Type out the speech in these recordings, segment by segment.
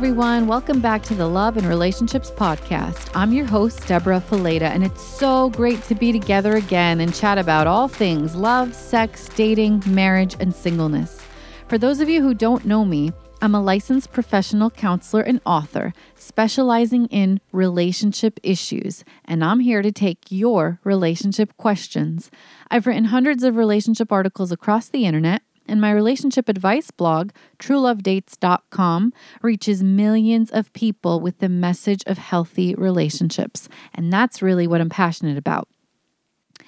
everyone. Welcome back to the Love and Relationships Podcast. I'm your host, Deborah Fileta, and it's so great to be together again and chat about all things love, sex, dating, marriage, and singleness. For those of you who don't know me, I'm a licensed professional counselor and author specializing in relationship issues, and I'm here to take your relationship questions. I've written hundreds of relationship articles across the internet and my relationship advice blog, truelovedates.com, reaches millions of people with the message of healthy relationships. And that's really what I'm passionate about.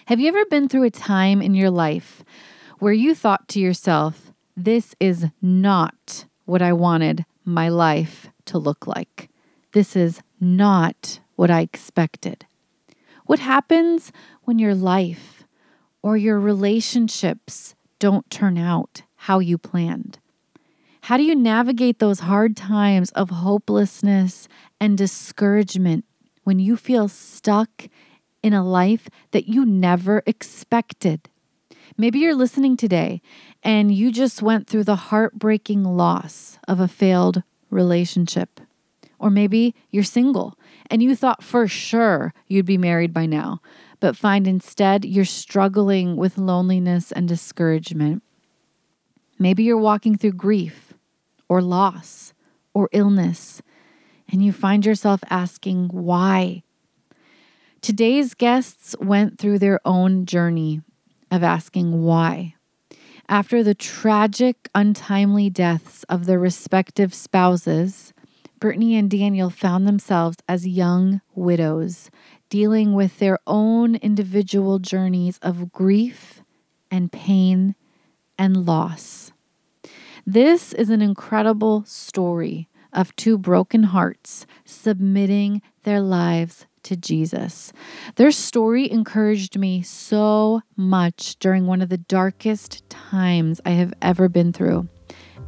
Have you ever been through a time in your life where you thought to yourself, this is not what I wanted my life to look like? This is not what I expected. What happens when your life or your relationships don't turn out how you planned? How do you navigate those hard times of hopelessness and discouragement when you feel stuck in a life that you never expected? Maybe you're listening today and you just went through the heartbreaking loss of a failed relationship. Or maybe you're single and you thought for sure you'd be married by now, but find instead you're struggling with loneliness and discouragement. Maybe you're walking through grief or loss or illness, and you find yourself asking why. Today's guests went through their own journey of asking why. After the tragic, untimely deaths of their respective spouses, Brittany and Daniel found themselves as young widows, dealing with their own individual journeys of grief and pain and loss. This is an incredible story of two broken hearts submitting their lives to Jesus. Their story encouraged me so much during one of the darkest times I have ever been through.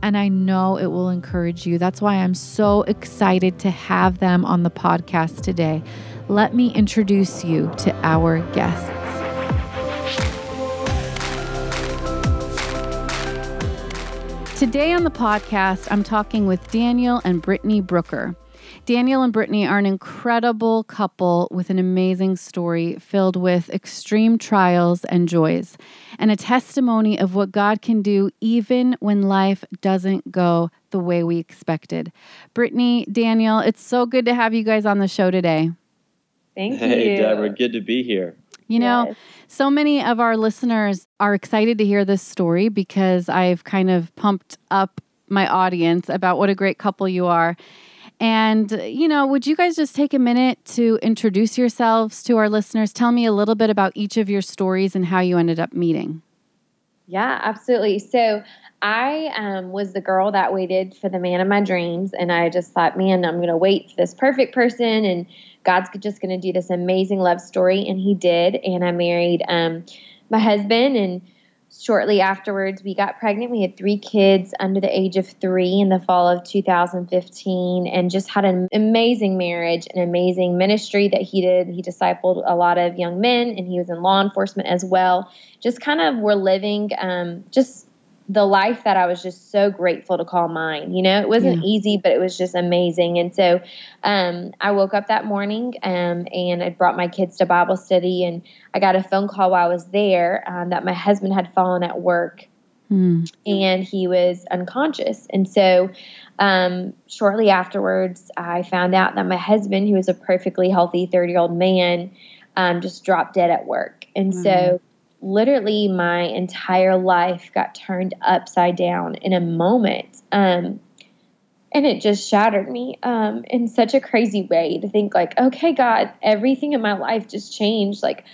And I know it will encourage you. That's why I'm so excited to have them on the podcast today let me introduce you to our guests. Today on the podcast, I'm talking with Daniel and Brittany Brooker. Daniel and Brittany are an incredible couple with an amazing story filled with extreme trials and joys, and a testimony of what God can do even when life doesn't go the way we expected. Brittany, Daniel, it's so good to have you guys on the show today. Thank hey, you. Hey, Deborah, good to be here. You know, yes. so many of our listeners are excited to hear this story because I've kind of pumped up my audience about what a great couple you are. And, you know, would you guys just take a minute to introduce yourselves to our listeners? Tell me a little bit about each of your stories and how you ended up meeting. Yeah, absolutely. So, I um, was the girl that waited for the man of my dreams, and I just thought, man, I'm going to wait for this perfect person, and God's just going to do this amazing love story, and He did. And I married um, my husband, and shortly afterwards, we got pregnant. We had three kids under the age of three in the fall of 2015, and just had an amazing marriage, an amazing ministry that he did. He discipled a lot of young men, and he was in law enforcement as well. Just kind of were living um, just the life that I was just so grateful to call mine. You know, it wasn't yeah. easy, but it was just amazing. And so um, I woke up that morning um, and I brought my kids to Bible study, and I got a phone call while I was there um, that my husband had fallen at work. Mm. And he was unconscious. And so, um, shortly afterwards, I found out that my husband, who was a perfectly healthy 30 year old man, um, just dropped dead at work. And mm. so, literally my entire life got turned upside down in a moment. Um, and it just shattered me um, in such a crazy way to think like, okay, God, everything in my life just changed. Like,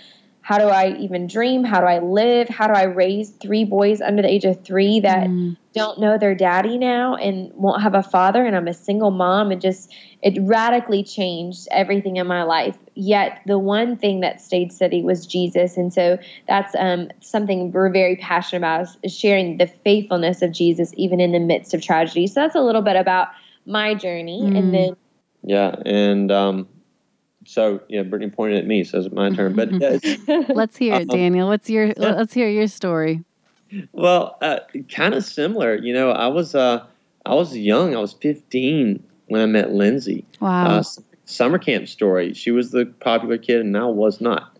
how do I even dream? How do I live? How do I raise three boys under the age of three that mm. don't know their daddy now and won't have a father? And I'm a single mom, and just it radically changed everything in my life. Yet the one thing that stayed steady was Jesus, and so that's um, something we're very passionate about is sharing the faithfulness of Jesus even in the midst of tragedy. So that's a little bit about my journey, mm. and then yeah, and um, so yeah, Brittany pointed at me, so it's my turn. But uh, let's hear it, um, Daniel. What's your yeah. let's hear your story. Well, uh, kind of similar. You know, I was uh, I was young. I was 15, when I met Lindsay. Wow. Uh, summer camp story. She was the popular kid, and I was not.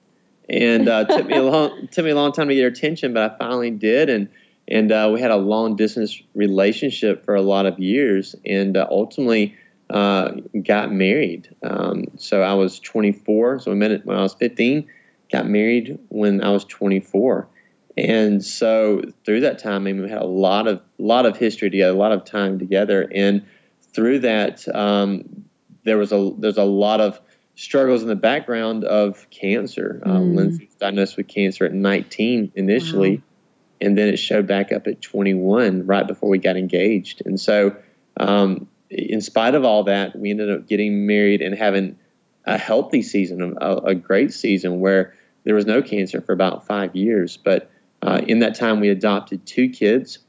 And uh, took me a long took me a long time to get her attention, but I finally did. And and uh, we had a long distance relationship for a lot of years, and uh, ultimately uh, got married. Um, so I was 24. So I met it when I was 15. Got married when I was 24. And so through that time, I mean, we had a lot of lot of history together, a lot of time together, and through that, um, there was a there's a lot of struggles in the background of cancer. Um, mm. Um, Lindsay was diagnosed with cancer at 19 initially, wow. and then it showed back up at 21 right before we got engaged. And so, um, in spite of all that, we ended up getting married and having a healthy season, a, a great season where there was no cancer for about five years, but uh, in that time, we adopted two kids,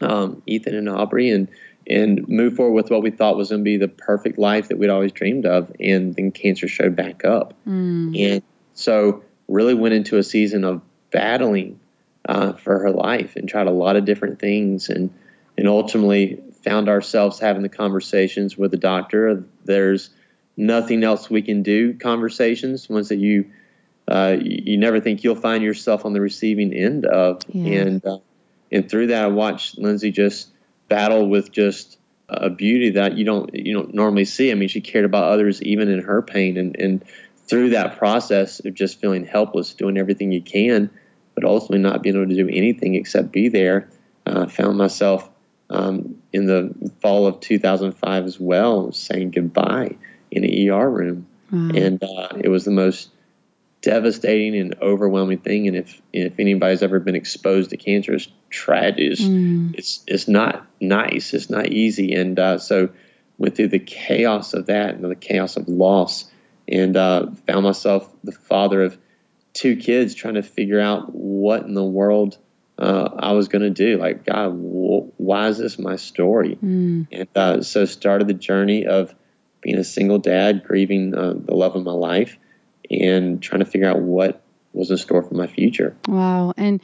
um, Ethan and Aubrey, and and moved forward with what we thought was going to be the perfect life that we'd always dreamed of. And then cancer showed back up, mm. and so really went into a season of battling uh, for her life and tried a lot of different things, and and ultimately found ourselves having the conversations with the doctor. There's nothing else we can do. Conversations, ones that you uh, you, never think you'll find yourself on the receiving end of. Yeah. And uh, and through that, I watched Lindsay just battle with just a beauty that you don't you don't normally see. I mean, she cared about others even in her pain, and and through that process of just feeling helpless, doing everything you can, but ultimately not being able to do anything except be there, uh, found myself um, in the fall of 2005 as well, saying goodbye in an ER room, and uh, it was the most devastating and overwhelming thing. And if if anybody's ever been exposed to cancer, it's tragic. It's mm. it's, it's not nice. It's not easy. And uh, so went through the chaos of that and the chaos of loss, and uh, found myself the father of two kids, trying to figure out what in the world. Uh, I was going to do like God. Wh- why is this my story? Mm. And uh, so started the journey of being a single dad, grieving uh, the love of my life, and trying to figure out what was in store for my future. Wow. And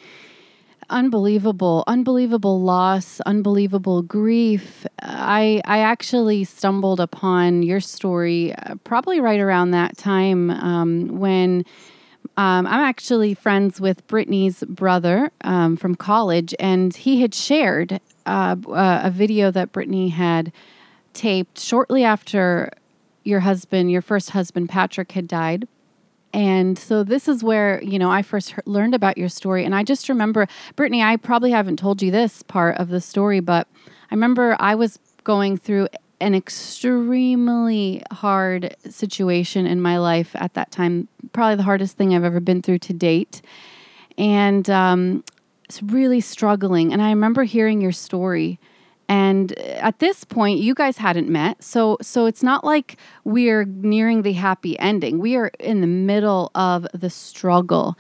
unbelievable unbelievable loss unbelievable grief i i actually stumbled upon your story uh, probably right around that time um, when um, i'm actually friends with brittany's brother um, from college and he had shared uh, a video that brittany had taped shortly after your husband your first husband patrick had died and so this is where, you know, I first heard, learned about your story. And I just remember, Brittany, I probably haven't told you this part of the story, but I remember I was going through an extremely hard situation in my life at that time, probably the hardest thing I've ever been through to date. And um, really struggling. And I remember hearing your story. And uh, at this point you guys hadn't met so so it's not like we're nearing the happy ending. We are in the middle of the struggle.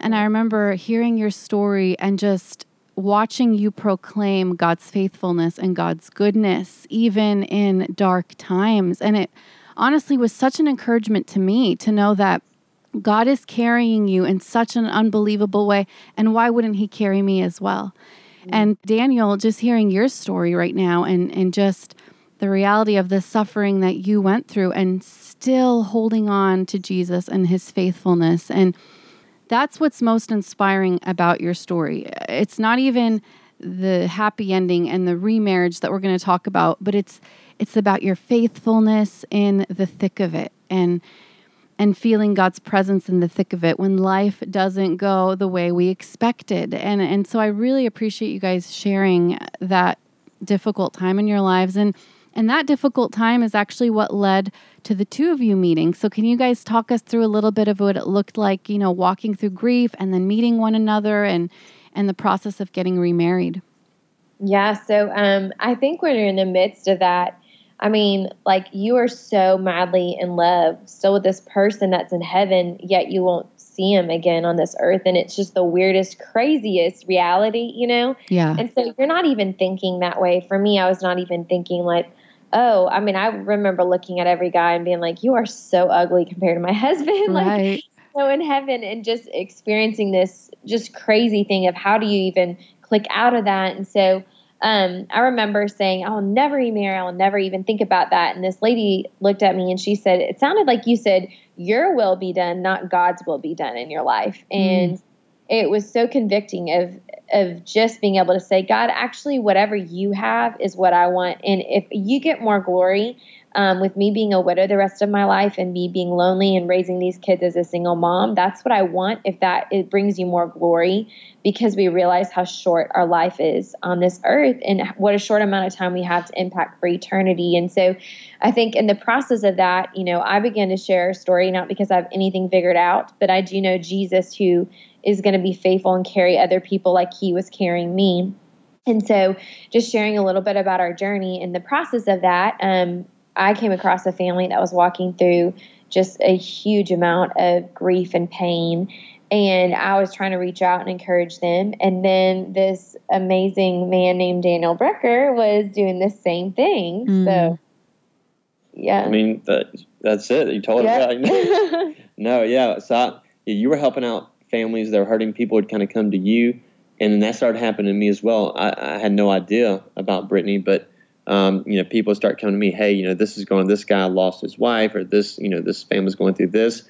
And i remember hearing your story and just watching you proclaim god's faithfulness and god's goodness even in dark times. And it honestly was such an encouragement to me to know that God is carrying you in such an unbelievable way. And why wouldn't He carry me as well? Mm. And Daniel, just hearing your story right now and, and just the reality of the suffering that you went through and still holding on to Jesus and his faithfulness. And that's what's most inspiring about your story. It's not even the happy ending and the remarriage that we're going to talk about, but it's it's about your faithfulness in the thick of it. And and feeling God's presence in the thick of it when life doesn't go the way we expected. And and so I really appreciate you guys sharing that difficult time in your lives and and that difficult time is actually what led to the two of you meeting. So can you guys talk us through a little bit of what it looked like, you know, walking through grief and then meeting one another and and the process of getting remarried? Yeah, so um I think you're in the midst of that I mean, like you are so madly in love still with this person that's in heaven, yet you won't see him again on this earth. And it's just the weirdest, craziest reality, you know? Yeah. And so you're not even thinking that way. For me, I was not even thinking like, oh, I mean, I remember looking at every guy and being like, you are so ugly compared to my husband. Right. like, so in heaven and just experiencing this just crazy thing of how do you even click out of that? And so, um, I remember saying, I'll never remarry. I'll never even think about that. And this lady looked at me and she said, It sounded like you said, Your will be done, not God's will be done in your life. And mm. it was so convicting of of just being able to say, God, actually, whatever you have is what I want. And if you get more glory, um, with me being a widow the rest of my life and me being lonely and raising these kids as a single mom, that's what I want. If that it brings you more glory, because we realize how short our life is on this earth and what a short amount of time we have to impact for eternity. And so, I think in the process of that, you know, I began to share a story not because I have anything figured out, but I do know Jesus who is going to be faithful and carry other people like He was carrying me. And so, just sharing a little bit about our journey in the process of that, um, I came across a family that was walking through just a huge amount of grief and pain. And I was trying to reach out and encourage them. And then this amazing man named Daniel Brooker was doing the same thing. Mm. So, yeah. I mean, that, that's it. You told yeah. it. no, yeah. So I, you were helping out families that were hurting. People would kind of come to you. And then that started happening to me as well. I, I had no idea about Brittany, but um, you know, people start coming to me, hey, you know, this is going, this guy lost his wife, or this, you know, this family's going through this,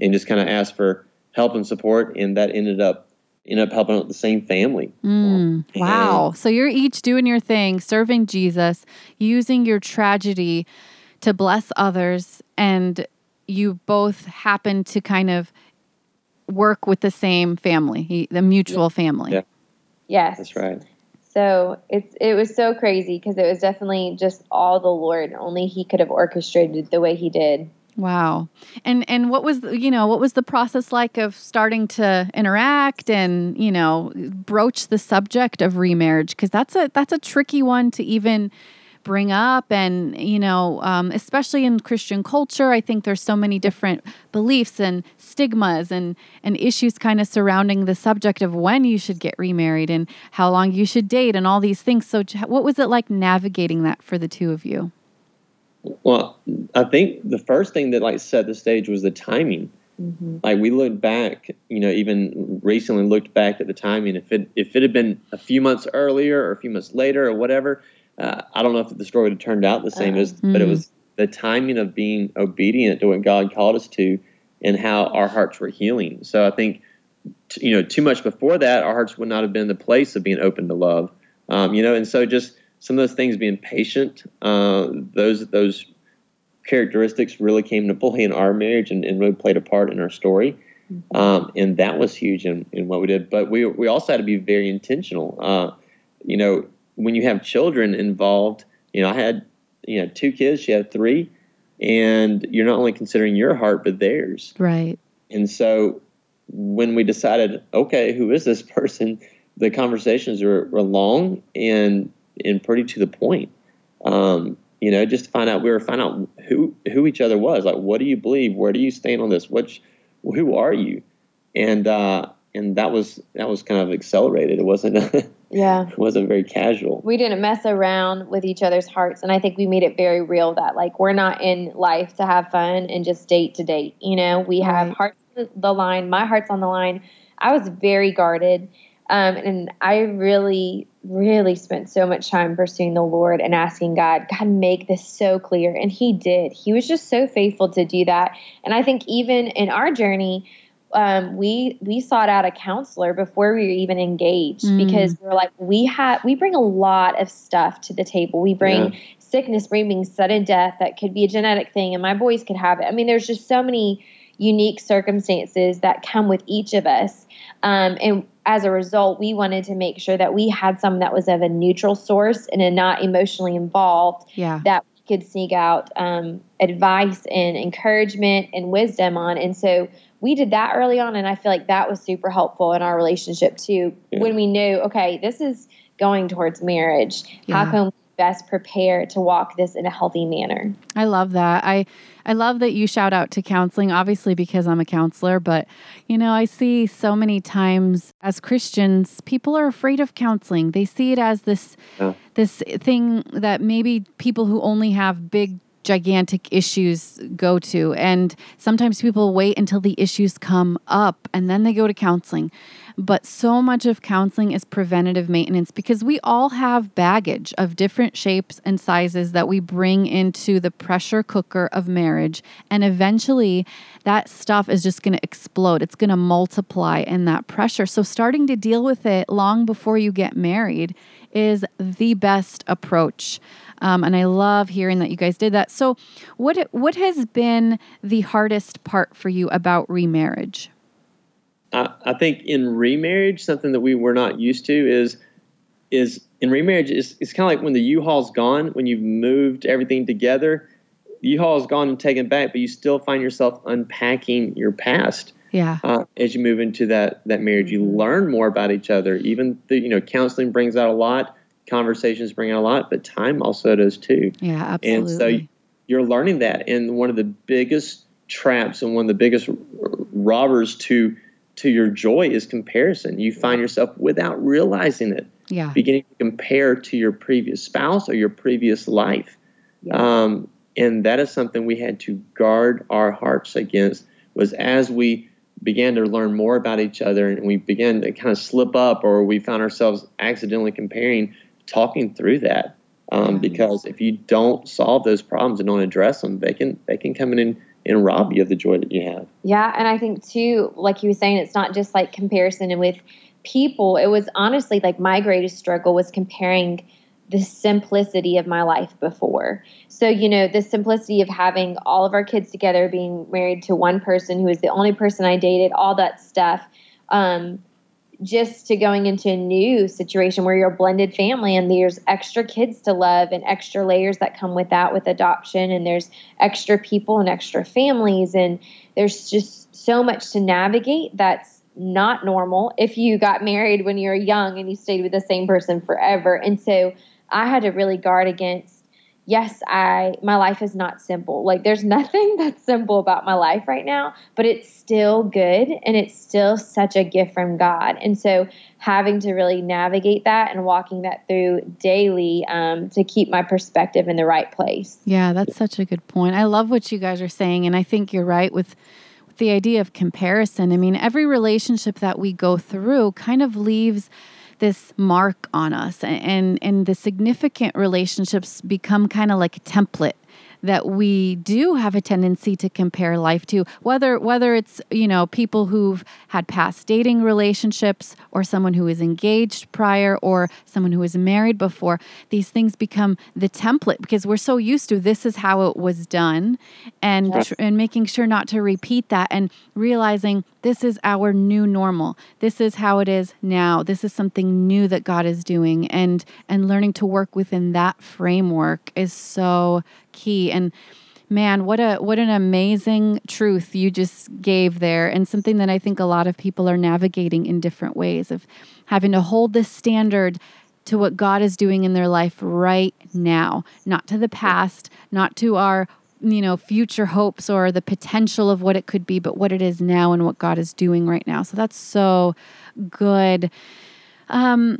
and just kind of ask for help and support, and that ended up ended up helping out the same family. Mm, wow! so you're each doing your thing, serving Jesus, using your tragedy to bless others, and you both happen to kind of work with the same family, the mutual family. Yeah. Yes, that's right. So it's it was so crazy because it was definitely just all the Lord. Only He could have orchestrated the way He did. Wow. And and what was you know what was the process like of starting to interact and you know broach the subject of remarriage because that's a that's a tricky one to even bring up and you know um, especially in christian culture i think there's so many different beliefs and stigmas and and issues kind of surrounding the subject of when you should get remarried and how long you should date and all these things so what was it like navigating that for the two of you well i think the first thing that like set the stage was the timing Mm-hmm. Like we looked back, you know, even recently looked back at the timing. If it if it had been a few months earlier or a few months later or whatever, uh, I don't know if the story would have turned out the same uh, as, mm. but it hmm. was the timing of being obedient to what God called us to, and how our hearts were healing. So I think, t- you know, too much before that, our hearts would not have been the place of being open to love. Um, you know, and so just some of those things, being patient, uh, those those characteristics really came to play in our marriage and, and really played a part in our story. Mm-hmm. Um, and that was huge in, in what we did. But we we also had to be very intentional. Uh, you know, when you have children involved, you know, I had you know two kids, she had three, and you're not only considering your heart but theirs. Right. And so when we decided, okay, who is this person? The conversations were, were long and and pretty to the point. Um, you know, just to find out we were finding out who who each other was. Like, what do you believe? Where do you stand on this? Which who are you? And uh, and that was that was kind of accelerated. It wasn't yeah it wasn't very casual. We didn't mess around with each other's hearts, and I think we made it very real that like we're not in life to have fun and just date to date. You know, we have right. hearts on the line. My heart's on the line. I was very guarded, um, and I really really spent so much time pursuing the Lord and asking God, God, make this so clear. And He did. He was just so faithful to do that. And I think even in our journey, um, we we sought out a counselor before we were even engaged mm. because we are like we have we bring a lot of stuff to the table. We bring yeah. sickness, bringing sudden death that could be a genetic thing, and my boys could have it. I mean, there's just so many unique circumstances that come with each of us, um, and as a result, we wanted to make sure that we had someone that was of a neutral source and a not emotionally involved. Yeah. That we could seek out um, advice and encouragement and wisdom on, and so we did that early on and i feel like that was super helpful in our relationship too yeah. when we knew okay this is going towards marriage yeah. how can we best prepare to walk this in a healthy manner i love that i i love that you shout out to counseling obviously because i'm a counselor but you know i see so many times as christians people are afraid of counseling they see it as this yeah. this thing that maybe people who only have big gigantic issues go to. And sometimes people wait until the issues come up and then they go to counseling. But so much of counseling is preventative maintenance because we all have baggage of different shapes and sizes that we bring into the pressure cooker of marriage. And eventually, that stuff is just going to explode. It's going to multiply in that pressure. So, starting to deal with it long before you get married is the best approach. Um, and I love hearing that you guys did that. So, what what has been the hardest part for you about remarriage? I, I think in remarriage, something that we were not used to is is in remarriage is it's kind of like when the U-Haul's gone, when you've moved everything together, U-Haul's gone and taken back, but you still find yourself unpacking your past. Yeah. Uh, as you move into that that marriage, you learn more about each other. Even the you know counseling brings out a lot, conversations bring out a lot, but time also does too. Yeah, absolutely. And so you're learning that, and one of the biggest traps and one of the biggest robbers to to your joy is comparison. You find yourself without realizing it, yeah. beginning to compare to your previous spouse or your previous life. Yeah. Um, and that is something we had to guard our hearts against was as we began to learn more about each other and we began to kind of slip up or we found ourselves accidentally comparing, talking through that. Um, because if you don't solve those problems and don't address them, they can they can come in and and rob you of the joy that you have. Yeah, and I think too, like you were saying, it's not just like comparison and with people. It was honestly like my greatest struggle was comparing the simplicity of my life before. So, you know, the simplicity of having all of our kids together, being married to one person who was the only person I dated, all that stuff. Um, just to going into a new situation where you're a blended family and there's extra kids to love and extra layers that come with that with adoption and there's extra people and extra families and there's just so much to navigate that's not normal if you got married when you were young and you stayed with the same person forever. And so i had to really guard against yes, I my life is not simple. Like there's nothing that's simple about my life right now, but it's still good and it's still such a gift from God. And so having to really navigate that and walking that through daily um, to keep my perspective in the right place. Yeah, that's such a good point. I love what you guys are saying, and I think you're right with with the idea of comparison. I mean, every relationship that we go through kind of leaves this mark on us and and the significant relationships become kind of like a template that we do have a tendency to compare life to whether whether it's you know people who've had past dating relationships or someone who is engaged prior or someone who is married before these things become the template because we're so used to this is how it was done and yes. and making sure not to repeat that and realizing this is our new normal. This is how it is now. This is something new that God is doing and and learning to work within that framework is so key. And man what a what an amazing truth you just gave there and something that i think a lot of people are navigating in different ways of having to hold this standard to what god is doing in their life right now. Not to the past not to our you know future hopes or the potential of what it could be but what it is now and what god is doing right now so that's so good um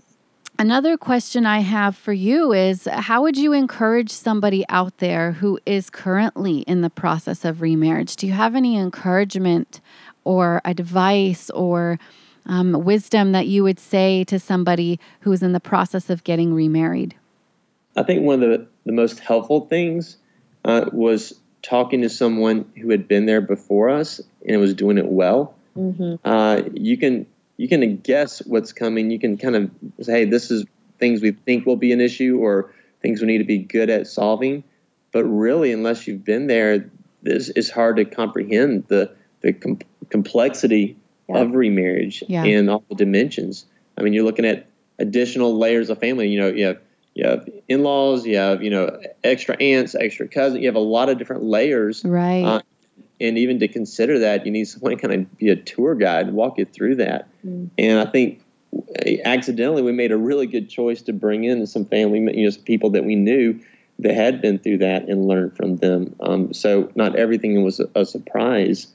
Another question I have for you is how would you encourage somebody out there who is currently in the process of remarriage? Do you have any encouragement or advice or um, wisdom that you would say to somebody who is in the process of getting remarried? I think one of the, the most helpful things uh, was talking to someone who had been there before us and was doing it well. Mm-hmm. Uh, you can you can guess what's coming. You can kind of say, hey, this is things we think will be an issue or things we need to be good at solving. But really, unless you've been there, this is hard to comprehend the the com- complexity yeah. of remarriage yeah. and all the dimensions. I mean, you're looking at additional layers of family. You know, you have you have in-laws, you have you know extra aunts, extra cousins. You have a lot of different layers, right? Uh, and even to consider that, you need someone to kind of be a tour guide, and walk you through that. Mm. And I think accidentally we made a really good choice to bring in some family, you know, people that we knew that had been through that and learned from them. Um, so not everything was a, a, surprise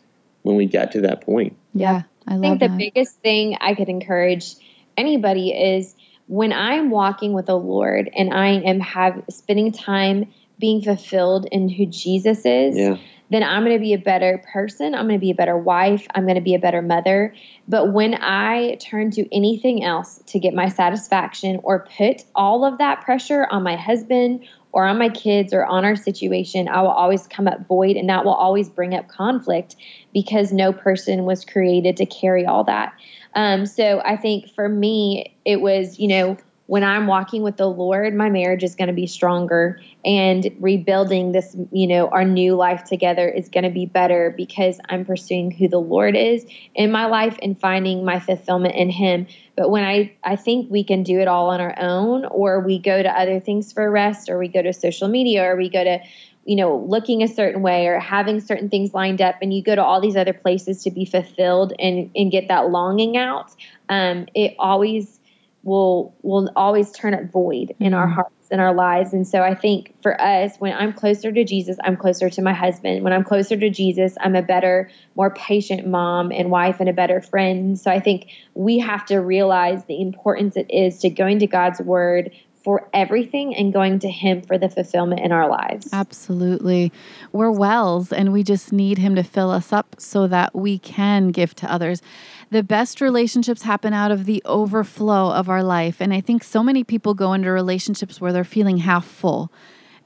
when we got to that point. Yeah, I, I think the biggest thing I could encourage anybody is when I'm walking with the Lord and I am have spending time being fulfilled in who Jesus is, Yeah. then I'm going to be a better person. I'm going to be a better wife. I'm going to be a better mother. But when I turn to anything else to get my satisfaction or put all of that pressure on my husband or on my kids or on our situation, I will always come up void and that will always bring up conflict because no person was created to carry all that. Um, so I think for me, it was, you know, when I'm walking with the Lord, my marriage is going to be stronger and rebuilding this, you know, our new life together is going to be better because I'm pursuing who the Lord is in my life and finding my fulfillment in him. But when I I think we can do it all on our own or we go to other things for rest or we go to social media or we go to you know, looking a certain way or having certain things lined up, and you go to all these other places to be fulfilled and, and get that longing out, um, it always will will always turn up void in our hearts and our lives. And so I think for us, when I'm closer to Jesus, I'm closer to my husband. When I'm closer to Jesus, I'm a better, more patient mom and wife and a better friend. So I think we have to realize the importance it is to going to God's word for everything and going to him for the fulfillment in our lives. Absolutely. We're wells and we just need him to fill us up so that we can give to others. The best relationships happen out of the overflow of our life. And I think so many people go into relationships where they're feeling half full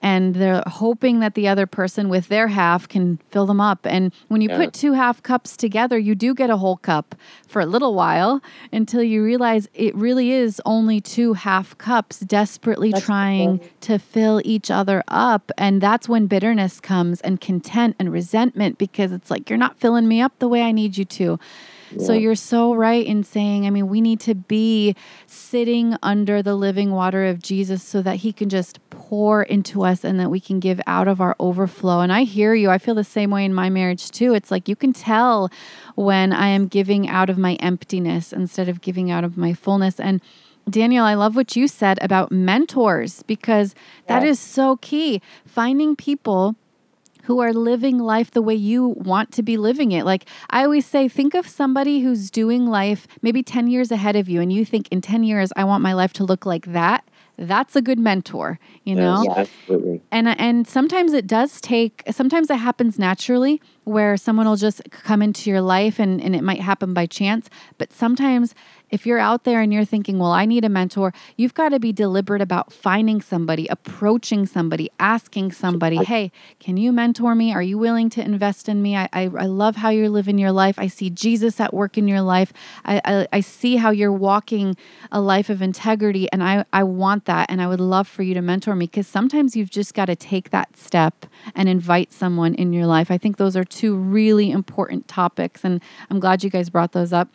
and they're hoping that the other person with their half can fill them up. And when you Yeah. put two half cups together, you do get a whole cup for a little while until you realize it really is only two half cups desperately That's trying to fill each other up. And that's when bitterness comes and content and resentment because it's like, you're not filling me up the way I need you to. So you're so right in saying, I mean, we need to be sitting under the living water of Jesus so that he can just pour into us and that we can give out of our overflow. And I hear you. I feel the same way in my marriage too. It's like you can tell when I am giving out of my emptiness instead of giving out of my fullness. And Daniel, I love what you said about mentors because that is so key. Finding people who are living life the way you want to be living it. Like I always say, think of somebody who's doing life maybe 10 years ahead of you, and you think in 10 years, I want my life to look like that. That's a good mentor, you know? Yes, absolutely. and and sometimes it does take sometimes it happens naturally where someone will just come into your life and, and it might happen by chance. But sometimes if you're out there and you're thinking well i need a mentor you've got to be deliberate about finding somebody approaching somebody asking somebody hey can you mentor me? Are you willing to invest in me? I, I, I love how you're living your life. I see jesus at work in your life. I, I, I see how you're walking a life of integrity and I, I want that and i would love for you to mentor me. Because sometimes you've just got to take that step and invite someone in your life. I think those are two really important topics and i'm glad you guys brought those up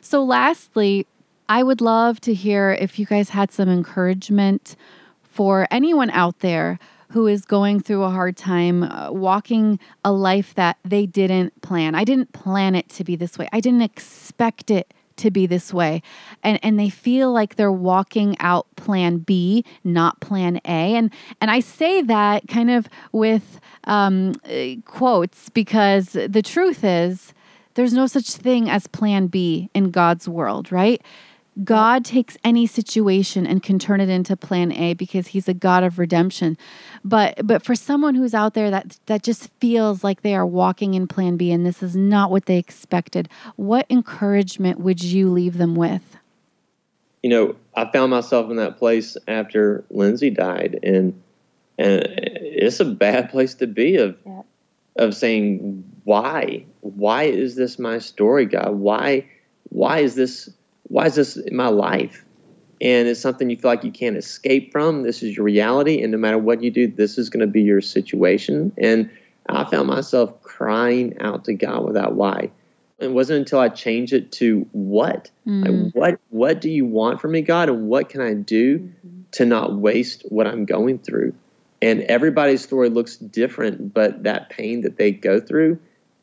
so lastly i would love to hear if you guys had some encouragement for anyone out there who is going through a hard time uh, walking a life that they didn't plan. I didn't plan it to be this way. I didn't expect it to be this way. And and they feel like they're walking out plan B, not plan A. And and I say that kind of with um, quotes because the truth is there's no such thing as plan B in God's world, right? God takes any situation and can turn it into plan A because he's a God of redemption. But but for someone who's out there that that just feels like they are walking in plan B and this is not what they expected, what encouragement would you leave them with? you know, I found myself in that place after Lindsay died, and and it's a bad place to be of Yeah. of saying why why is this my story, God? Why why is this why is this my life? And it's something you feel like you can't escape from. This is your reality, and no matter what you do, this is going to be your situation. And I found myself crying out to God without why. It wasn't until I changed it to what Mm. like what what do you want from me, God, and what can I do to not waste what I'm going through? And everybody's story looks different, but that pain that they go through,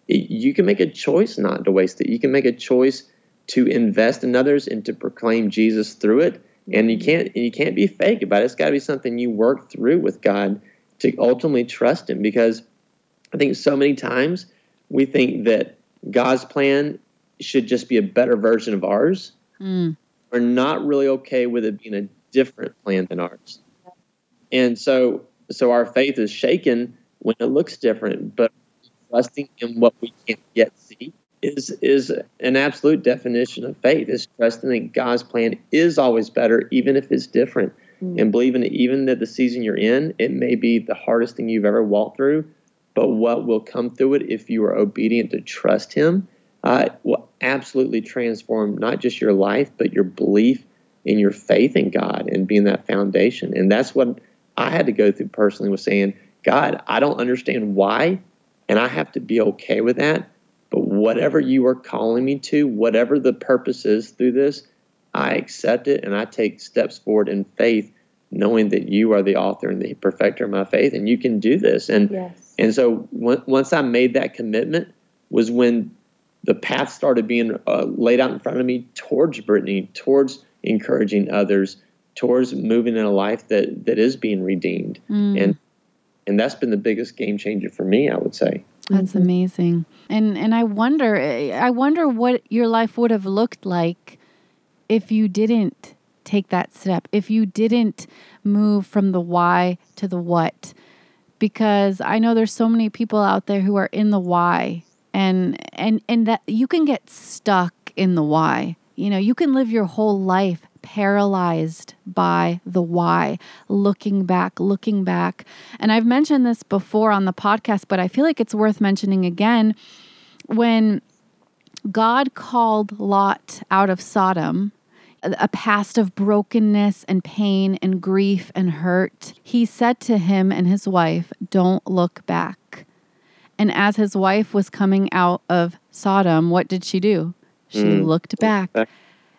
it, you can make a choice not to waste it. You can make a choice to invest in others and to proclaim Jesus through it. And you can't you can't be fake about it. It's got to be something you work through with God to ultimately trust Him. Because I think so many times we think that God's plan should just be a better version of ours. Mm. We're not really okay with it being a different plan than ours. And so so our faith is shaken when it looks different, but trusting in what we can't yet see is is an absolute definition of faith. Is trusting that God's plan is always better, even if it's different, mm. and believing that even that the season you're in, it may be the hardest thing you've ever walked through, but what will come through it if you are obedient to trust Him uh, will absolutely transform not just your life, but your belief in your faith in God and being that foundation. And that's what I had to go through personally was saying, God, I don't understand why, and I have to be okay with that but whatever you are calling me to, whatever the purpose is through this, I accept it and I take steps forward in faith, knowing that you are the author and the perfecter of my faith, and you can do this. And yes. and so once I made that commitment, was when the path started being uh, laid out in front of me towards Brittany, towards encouraging others, towards moving in a life that that is being redeemed, mm. and and that's been the biggest game changer for me, I would say. That's mm-hmm. amazing. And and I wonder I wonder what your life would have looked like if you didn't take that step. If you didn't move from the why to the what. Because I know there's so many people out there who are in the why and and and that you can get stuck in the why. You know, you can live your whole life paralyzed by the why, looking back, looking back. And I've mentioned this before on the podcast, but I feel like it's worth mentioning again. When God called Lot out of Sodom, a past of brokenness and pain and grief and hurt, he said to him and his wife, Don't look back. And as his wife was coming out of Sodom, what did she do? She mm. looked back.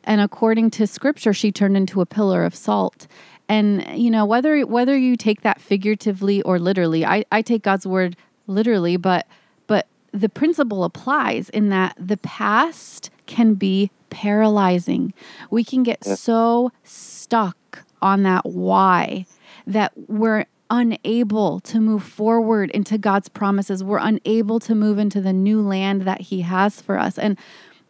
And according to scripture, she turned into a pillar of salt. And you know, whether whether you take that figuratively or literally, I, I take God's word literally, but but the principle applies in that the past can be paralyzing. We can get so stuck on that why that we're unable to move forward into God's promises. We're unable to move into the new land that He has for us. And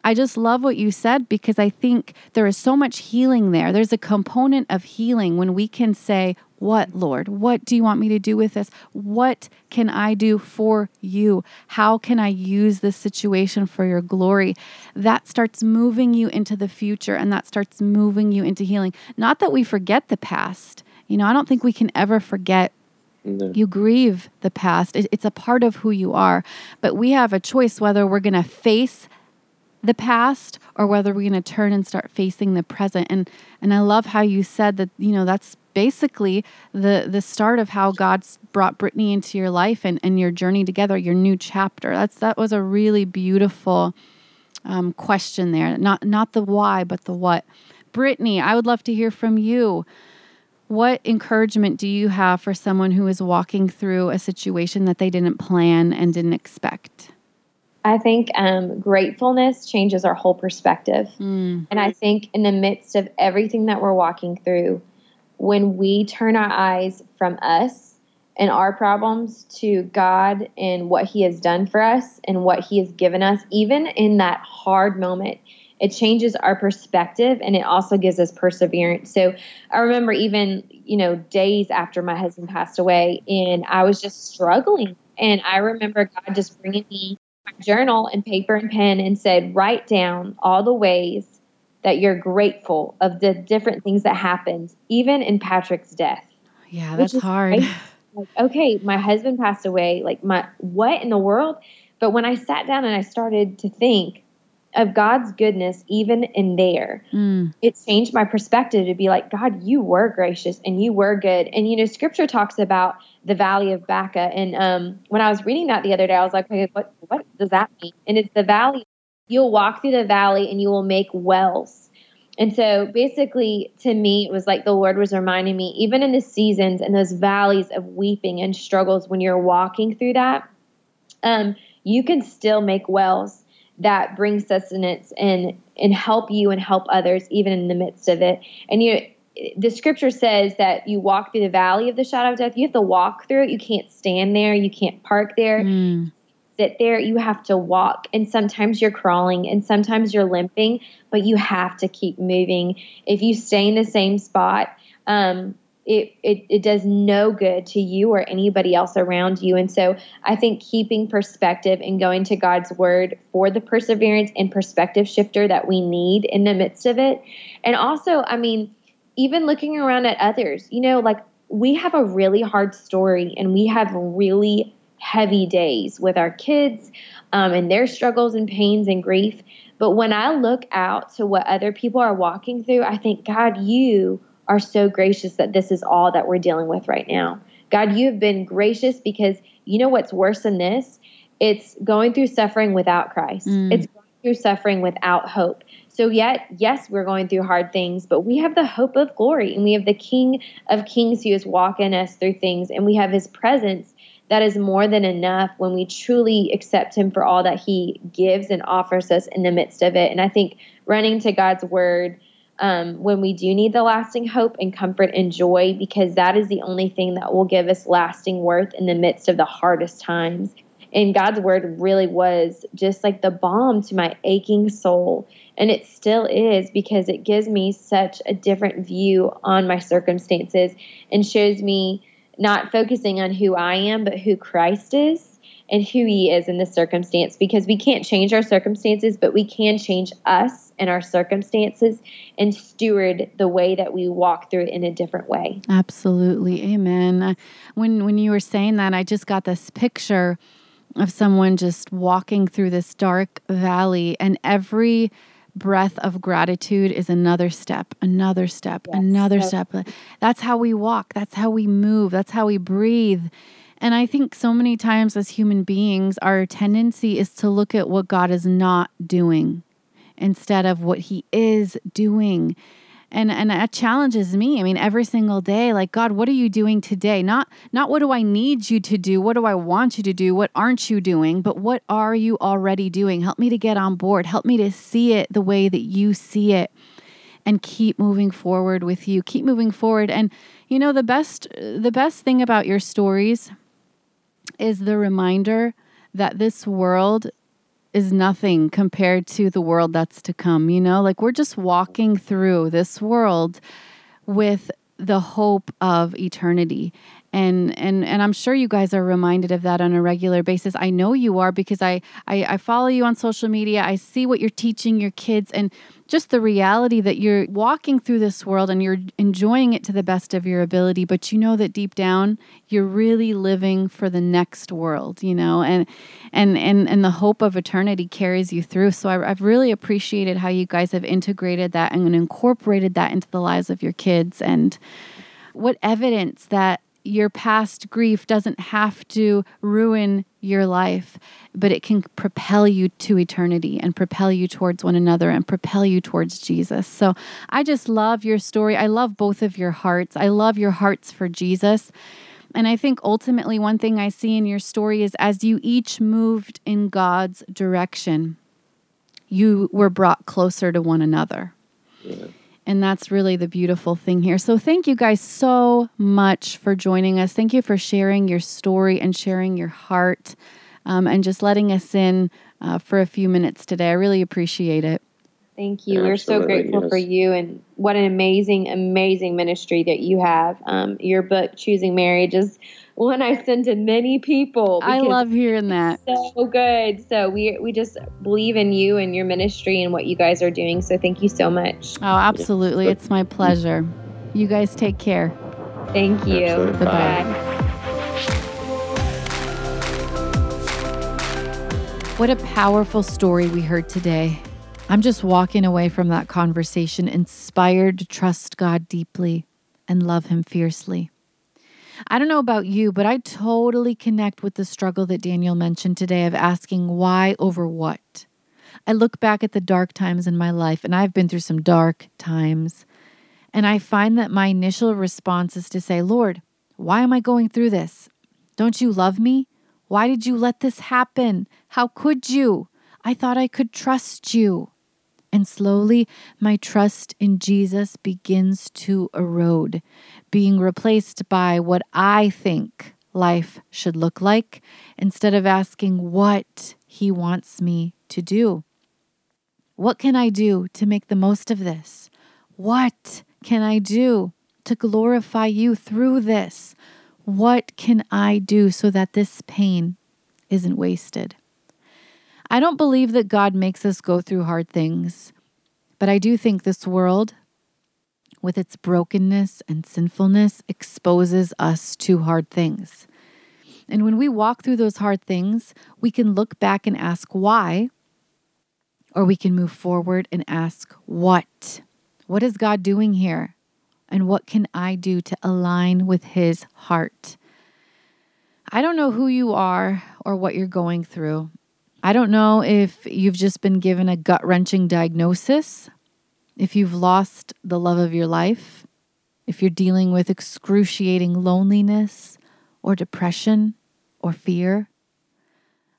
I just love what you said because I think there is so much healing there. There's a component of healing when we can say, What, Lord? What do you want me to do with this? What can I do for you? How can I use this situation for your glory? That starts moving you into the future and that starts moving you into healing. Not that we forget the past. You know, I don't think we can ever forget no. You grieve the past. It's a part of who you are. But we have a choice whether we're going to face the past or whether we're going to turn and start facing the present. And and I love how you said that you know that's basically the the start of how God's brought Brittany into your life and and your journey together your new chapter. That's that was a really beautiful um, question there. Not not the why but the what. Brittany I would love to hear from you. What encouragement do you have for someone who is walking through a situation that they didn't plan and didn't expect I think um, gratefulness changes our whole perspective. Mm. And I think in the midst of everything that we're walking through, when we turn our eyes from us and our problems to God and what He has done for us and what He has given us, even in that hard moment, it changes our perspective and it also gives us perseverance. So I remember even, you know, days after my husband passed away and I was just struggling. And I remember God just bringing me journal and paper and pen and said, write down all the ways that you're grateful of the different things that happened, even in Patrick's death. Yeah, that's hard. Like, okay, my husband passed away. Like, my what in the world? But when I sat down and I started to think, of God's goodness, even in there, mm. it changed my perspective to be like, God, you were gracious and you were good. And, you know, scripture talks about the valley of Baca. And um, when I was reading that the other day, I was like, okay, what, what does that mean? And it's the valley. You'll walk through the valley and you will make wells. And so basically, to me, it was like the Lord was reminding me, even in the seasons and those valleys of weeping and struggles, when you're walking through that, um, you can still make wells that bring sustenance and and help you and help others even in the midst of it. And you the scripture says that you walk through the valley of the shadow of death. You have to walk through it. You can't stand there. You can't park there. Mm. Sit there. You have to walk. And sometimes you're crawling and sometimes you're limping, but you have to keep moving. If you stay in the same spot, um, it, it, it does no good to you or anybody else around you. And so I think keeping perspective and going to God's word for the perseverance and perspective shifter that we need in the midst of it. And also, I mean, even looking around at others, you know, like we have a really hard story and we have really heavy days with our kids um, and their struggles and pains and grief. But when I look out to what other people are walking through, I think, God, you are so gracious that this is all that we're dealing with right now. God, you have been gracious because you know what's worse than this? It's going through suffering without Christ. Mm. It's going through suffering without hope. So, yet, yes, we're going through hard things, but we have the hope of glory and we have the King of Kings who is walking us through things, and we have his presence that is more than enough when we truly accept him for all that he gives and offers us in the midst of it. And I think running to God's word um, when we do need the lasting hope and comfort and joy, because that is the only thing that will give us lasting worth in the midst of the hardest times. And God's word really was just like the balm to my aching soul. And it still is because it gives me such a different view on my circumstances and shows me not focusing on who I am, but who Christ is and who he is in this circumstance because we can't change our circumstances, but we can change us and our circumstances and steward the way that we walk through it in a different way. Absolutely. Amen. When when you were saying that, I just got this picture of someone just walking through this dark valley and every breath of gratitude is another step, another step, yes. another step. That's how we walk, that's how we move, that's how we breathe. And I think so many times as human beings, our tendency is to look at what God is not doing instead of what He is doing. And and that challenges me. I mean, every single day, like God, what are you doing today? Not not what do I need you to do? What do I want you to do? What aren't you doing? But what are you already doing? Help me to get on board. Help me to see it the way that you see it and keep moving forward with you. Keep moving forward. And you know, the best the best thing about your stories is the reminder that this world is nothing compared to the world that's to come. You know, like we're just walking through this world with the hope of eternity and and and i'm sure you guys are reminded of that on a regular basis. I know you are because I, I i follow you on social media. I see what you're teaching your kids and just the reality that you're walking through this world and you're enjoying it to the best of your ability. But you know that deep down you're really living for the next world you know and and and and the hope of eternity carries you through. So I, i've really appreciated how you guys have integrated that and incorporated that into the lives of your kids. And what evidence that your past grief doesn't have to ruin your life, but it can propel you to eternity and propel you towards one another and propel you towards Jesus. So I just love your story. I love both of your hearts. I love your hearts for Jesus. And I think ultimately, one thing I see in your story is as you each moved in God's direction, you were brought closer to one another. Yeah. And that's really the beautiful thing here. So, thank you guys so much for joining us. Thank you for sharing your story and sharing your heart um, and just letting us in uh, for a few minutes today. I really appreciate it. Thank you. We're so grateful yes. for you and what an amazing, amazing ministry that you have. Um, your book, Choosing Marriage, is one I send to many people. I love hearing that. So good. So we we just believe in you and your ministry and what you guys are doing. So thank you so much. Oh, absolutely. It's my pleasure. You guys take care. Thank you. Bye. What a powerful story we heard today. I'm just walking away from that conversation inspired to trust God deeply and love Him fiercely. I don't know about you, but I totally connect with the struggle that Daniel mentioned today of asking why over what. I look back at the dark times in my life, and I've been through some dark times, and I find that my initial response is to say, Lord, why am I going through this? Don't you love me? Why did you let this happen? How could you? I thought I could trust you. And slowly, my trust in Jesus begins to erode, being replaced by what I think life should look like instead of asking what He wants me to do. What can I do to make the most of this? What can I do to glorify you through this. What can I do so that this pain isn't wasted? I don't believe that God makes us go through hard things, but I do think this world, with its brokenness and sinfulness, exposes us to hard things. And when we walk through those hard things, we can look back and ask why, or we can move forward and ask what. What is God doing here? And what can I do to align with His heart? I don't know who you are or what you're going through. I don't know if you've just been given a gut wrenching diagnosis, if you've lost the love of your life, if you're dealing with excruciating loneliness or depression or fear.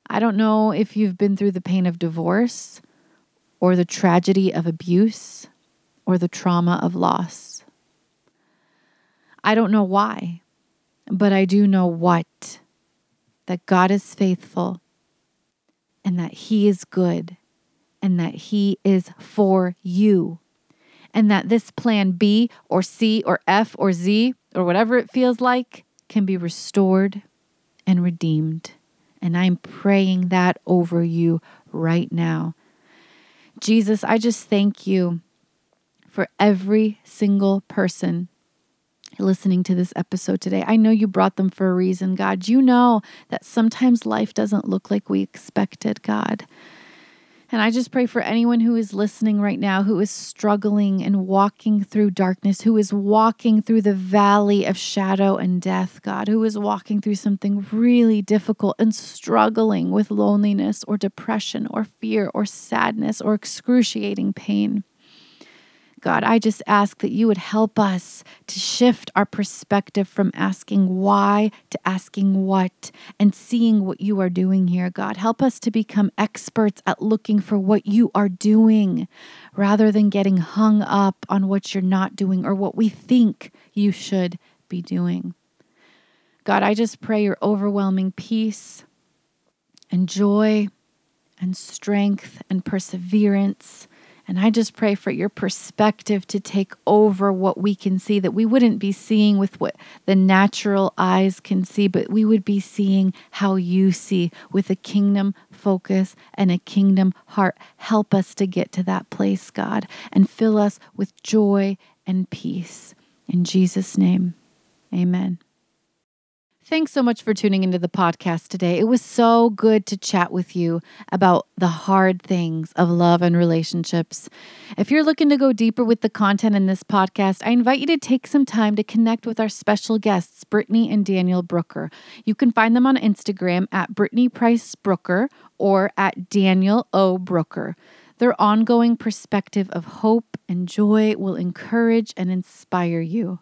I don't know if you've been through the pain of divorce or the tragedy of abuse or the trauma of loss. I don't know why, but I do know what that God is faithful and that He is good and that He is for you. And that this plan B or C or F or Z or whatever it feels like can be restored and redeemed. And I'm praying that over you right now. Jesus, I just thank you for every single person listening to this episode today. I know you brought them for a reason, God. You know that sometimes life doesn't look like we expected, God. And I just pray for anyone who is listening right now, who is struggling and walking through darkness, who is walking through the valley of shadow and death, God, who is walking through something really difficult and struggling with loneliness or depression or fear or sadness or excruciating pain. God, I just ask that you would help us to shift our perspective from asking why to asking what and seeing what you are doing here. God, help us to become experts at looking for what you are doing rather than getting hung up on what you're not doing or what we think you should be doing. God, I just pray your overwhelming peace and joy and strength and perseverance and I just pray for your perspective to take over what we can see, that we wouldn't be seeing with what the natural eyes can see, but we would be seeing how you see with a kingdom focus and a kingdom heart. Help us to get to that place, God, and fill us with joy and peace. In Jesus' name, amen. Thanks so much for tuning into the podcast today. It was so good to chat with you about the hard things of love and relationships. If you're looking to go deeper with the content in this podcast, I invite you to take some time to connect with our special guests, Brittany and Daniel Brooker. You can find them on Instagram at Brittany Price Brooker or at Daniel O. Brooker. Their ongoing perspective of hope and joy will encourage and inspire you.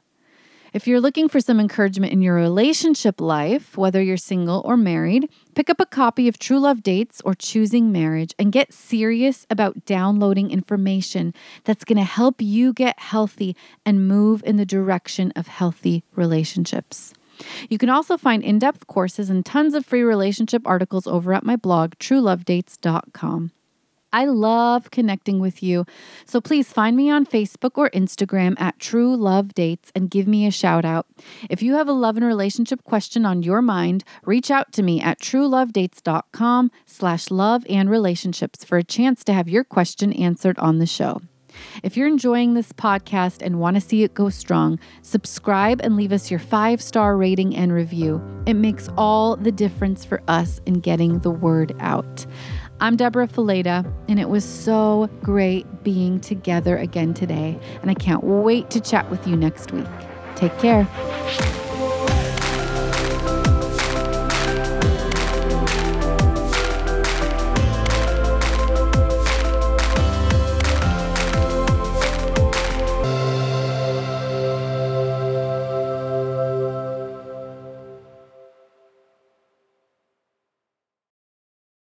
If you're looking for some encouragement in your relationship life, whether you're single or married, pick up a copy of True Love Dates or Choosing Marriage and get serious about downloading information that's going to help you get healthy and move in the direction of healthy relationships. You can also find in depth courses and tons of free relationship articles over at my blog, truelovedates.com. I love connecting with you. So please find me on Facebook or Instagram at True Love Dates and give me a shout out. If you have a love and relationship question on your mind, reach out to me at truelovedates.com slash love and relationships for a chance to have your question answered on the show. If you're enjoying this podcast and want to see it go strong, subscribe and leave us your five star rating and review. It makes all the difference for us in getting the word out. I'm Debra Fileta, and it was so great being together again today. And I can't wait to chat with you next week. Take care.